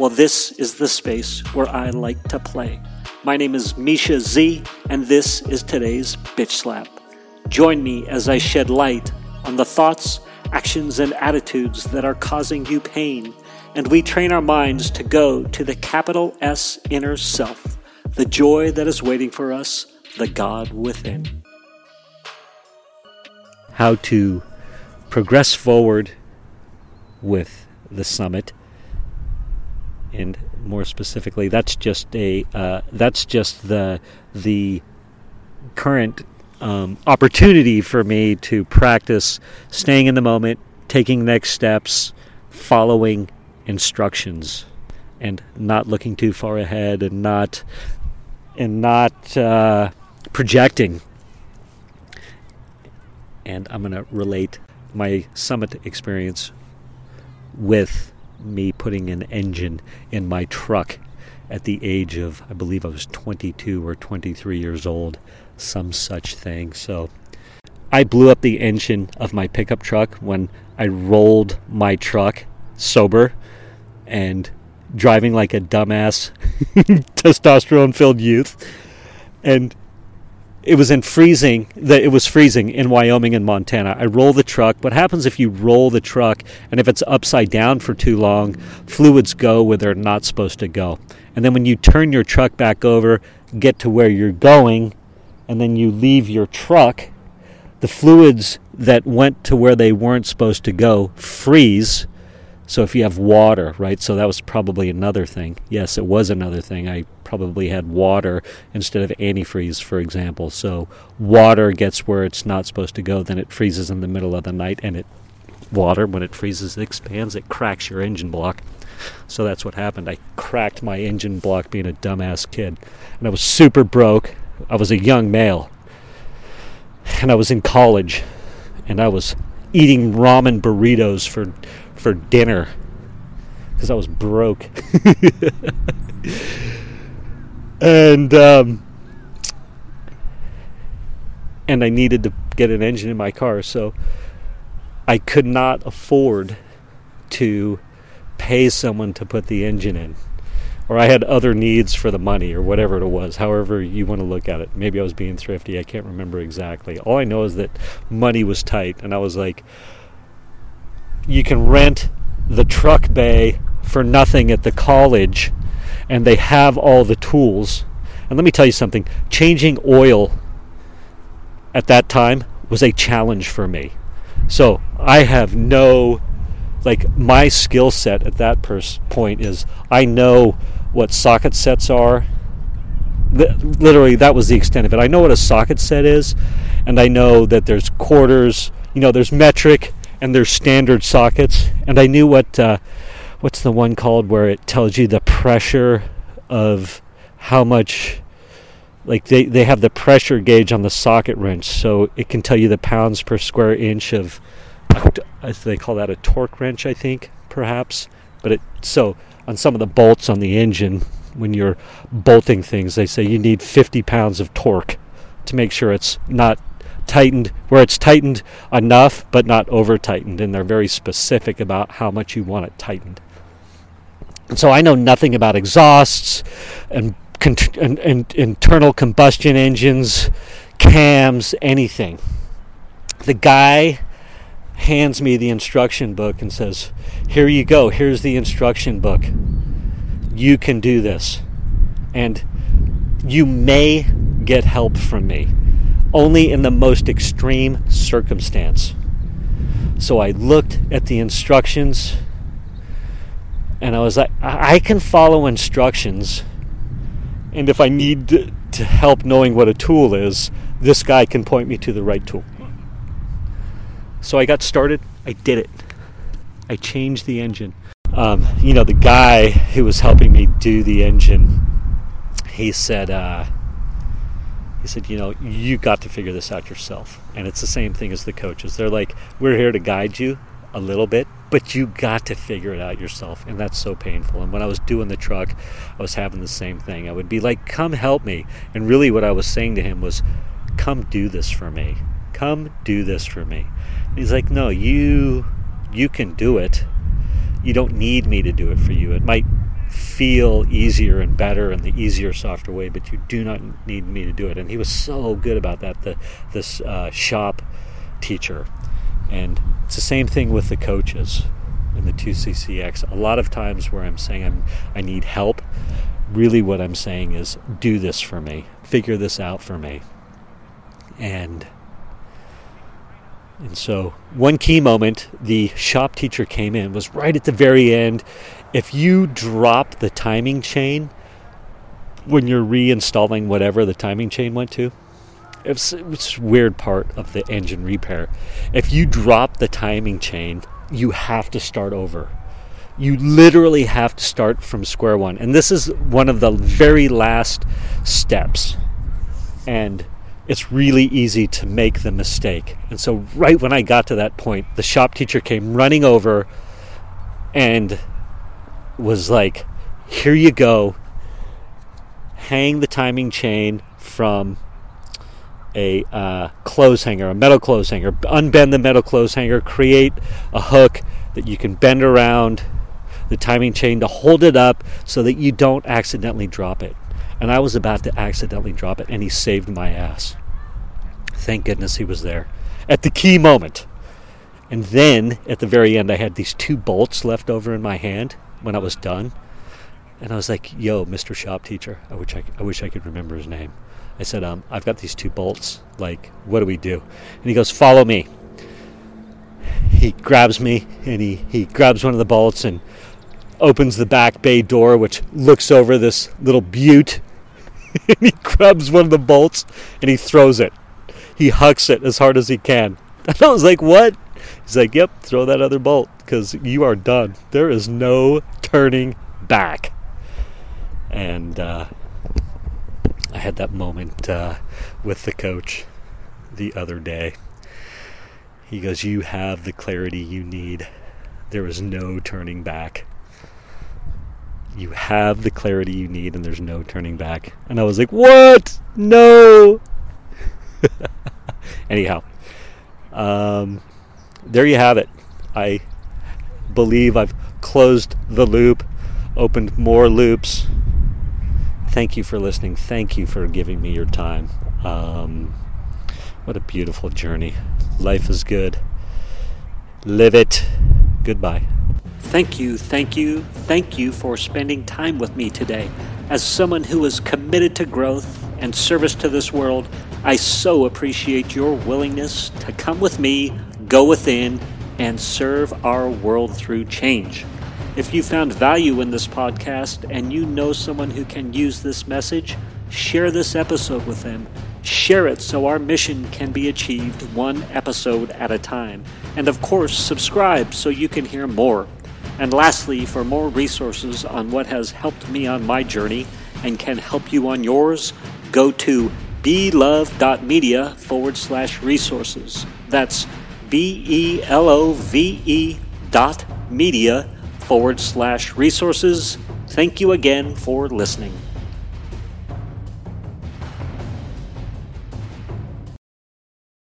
Well, this is the space where I like to play. My name is Misha Z, and this is today's Bitch Slap. Join me as I shed light on the thoughts, actions, and attitudes that are causing you pain, and we train our minds to go to the capital S inner self, the joy that is waiting for us, the God within. How to progress forward with the summit and more specifically that's just a uh, that's just the the current um, opportunity for me to practice staying in the moment taking next steps following instructions and not looking too far ahead and not and not uh, projecting. And i'm going to relate my summit experience with me putting an engine in my truck at the age of, I believe I was 22 or 23 years old, some such thing. So I blew up the engine of my pickup truck when I rolled my truck sober and driving like a dumbass testosterone filled youth. And it was in freezing that it was freezing in Wyoming and Montana. I roll the truck. What happens if you roll the truck and if it's upside down for too long, fluids go where they're not supposed to go. And then when you turn your truck back over, get to where you're going, and then you leave your truck, the fluids that went to where they weren't supposed to go freeze so if you have water, right? So that was probably another thing. Yes, it was another thing. I probably had water instead of antifreeze, for example. So water gets where it's not supposed to go, then it freezes in the middle of the night, and it water when it freezes it expands, it cracks your engine block. So that's what happened. I cracked my engine block being a dumbass kid, and I was super broke. I was a young male, and I was in college, and I was eating ramen burritos for for dinner because I was broke. and um, and I needed to get an engine in my car, so I could not afford to pay someone to put the engine in. Or I had other needs for the money, or whatever it was, however you want to look at it. Maybe I was being thrifty, I can't remember exactly. All I know is that money was tight, and I was like, you can rent the truck bay for nothing at the college and they have all the tools. And let me tell you something changing oil at that time was a challenge for me. So I have no, like, my skill set at that pers- point is I know what socket sets are. Literally, that was the extent of it. I know what a socket set is, and I know that there's quarters, you know, there's metric, and their standard sockets. And I knew what uh, what's the one called where it tells you the pressure of how much like they, they have the pressure gauge on the socket wrench so it can tell you the pounds per square inch of as they call that a torque wrench i think perhaps but it so on some of the bolts on the engine when you're bolting things they say you need 50 pounds of torque to make sure it's not tightened where it's tightened enough but not over tightened and they're very specific about how much you want it tightened. So i know nothing about exhausts and, and, and internal combustion engines cams anything. The guy hands me the instruction book and says here you go here's the instruction book. You can do this. And you may get help from me only in the most extreme circumstance. So I looked at the instructions and I was like, I can follow instructions. And if I need to help knowing what a tool is, this guy can point me to the right tool. So I got started. I did it. I changed the engine. um, you know, the guy who was helping me do the engine, he said, uh, he said, you know, you got to figure this out yourself. And it's the same thing as the coaches. They're like, we're here to guide you a little bit, but you got to figure it out yourself. And that's so painful. And when I was doing the truck, I was having the same thing. I would be like, come help me. And really, what I was saying to him was, come do this for me. Come do this for me. And he's like, no, you, you can do it you don't need me to do it for you. It might feel easier and better and the easier, softer way, but you do not need me to do it. And he was so good about that. The this uh, shop teacher, and it's the same thing with the coaches in the 2CCX. A lot of times where I'm saying I'm I need help, really what I'm saying is do this for me, figure this out for me, and and so, one key moment, the shop teacher came in, was right at the very end. If you drop the timing chain when you're reinstalling whatever the timing chain went to, it's, it's a weird part of the engine repair. If you drop the timing chain, you have to start over. You literally have to start from square one. And this is one of the very last steps. And it's really easy to make the mistake. And so, right when I got to that point, the shop teacher came running over and was like, Here you go. Hang the timing chain from a uh, clothes hanger, a metal clothes hanger. Unbend the metal clothes hanger, create a hook that you can bend around the timing chain to hold it up so that you don't accidentally drop it. And I was about to accidentally drop it, and he saved my ass. Thank goodness he was there at the key moment. And then at the very end, I had these two bolts left over in my hand when I was done. And I was like, "Yo, Mr. Shop Teacher, I wish I, I wish I could remember his name." I said, um, "I've got these two bolts. Like, what do we do?" And he goes, "Follow me." He grabs me and he he grabs one of the bolts and opens the back bay door, which looks over this little butte. and he grabs one of the bolts and he throws it he hucks it as hard as he can. And I was like, what? He's like, yep, throw that other bolt because you are done. There is no turning back. And uh, I had that moment uh, with the coach the other day. He goes, You have the clarity you need. There is no turning back. You have the clarity you need, and there's no turning back. And I was like, What? No! Anyhow, um, there you have it. I believe I've closed the loop, opened more loops. Thank you for listening. Thank you for giving me your time. Um, what a beautiful journey. Life is good. Live it. Goodbye. Thank you, thank you, thank you for spending time with me today. As someone who is committed to growth and service to this world, I so appreciate your willingness to come with me, go within, and serve our world through change. If you found value in this podcast and you know someone who can use this message, share this episode with them. Share it so our mission can be achieved one episode at a time. And of course, subscribe so you can hear more. And lastly, for more resources on what has helped me on my journey and can help you on yours, go to belove.media forward slash resources. That's B E L O V E dot media forward slash resources. Thank you again for listening.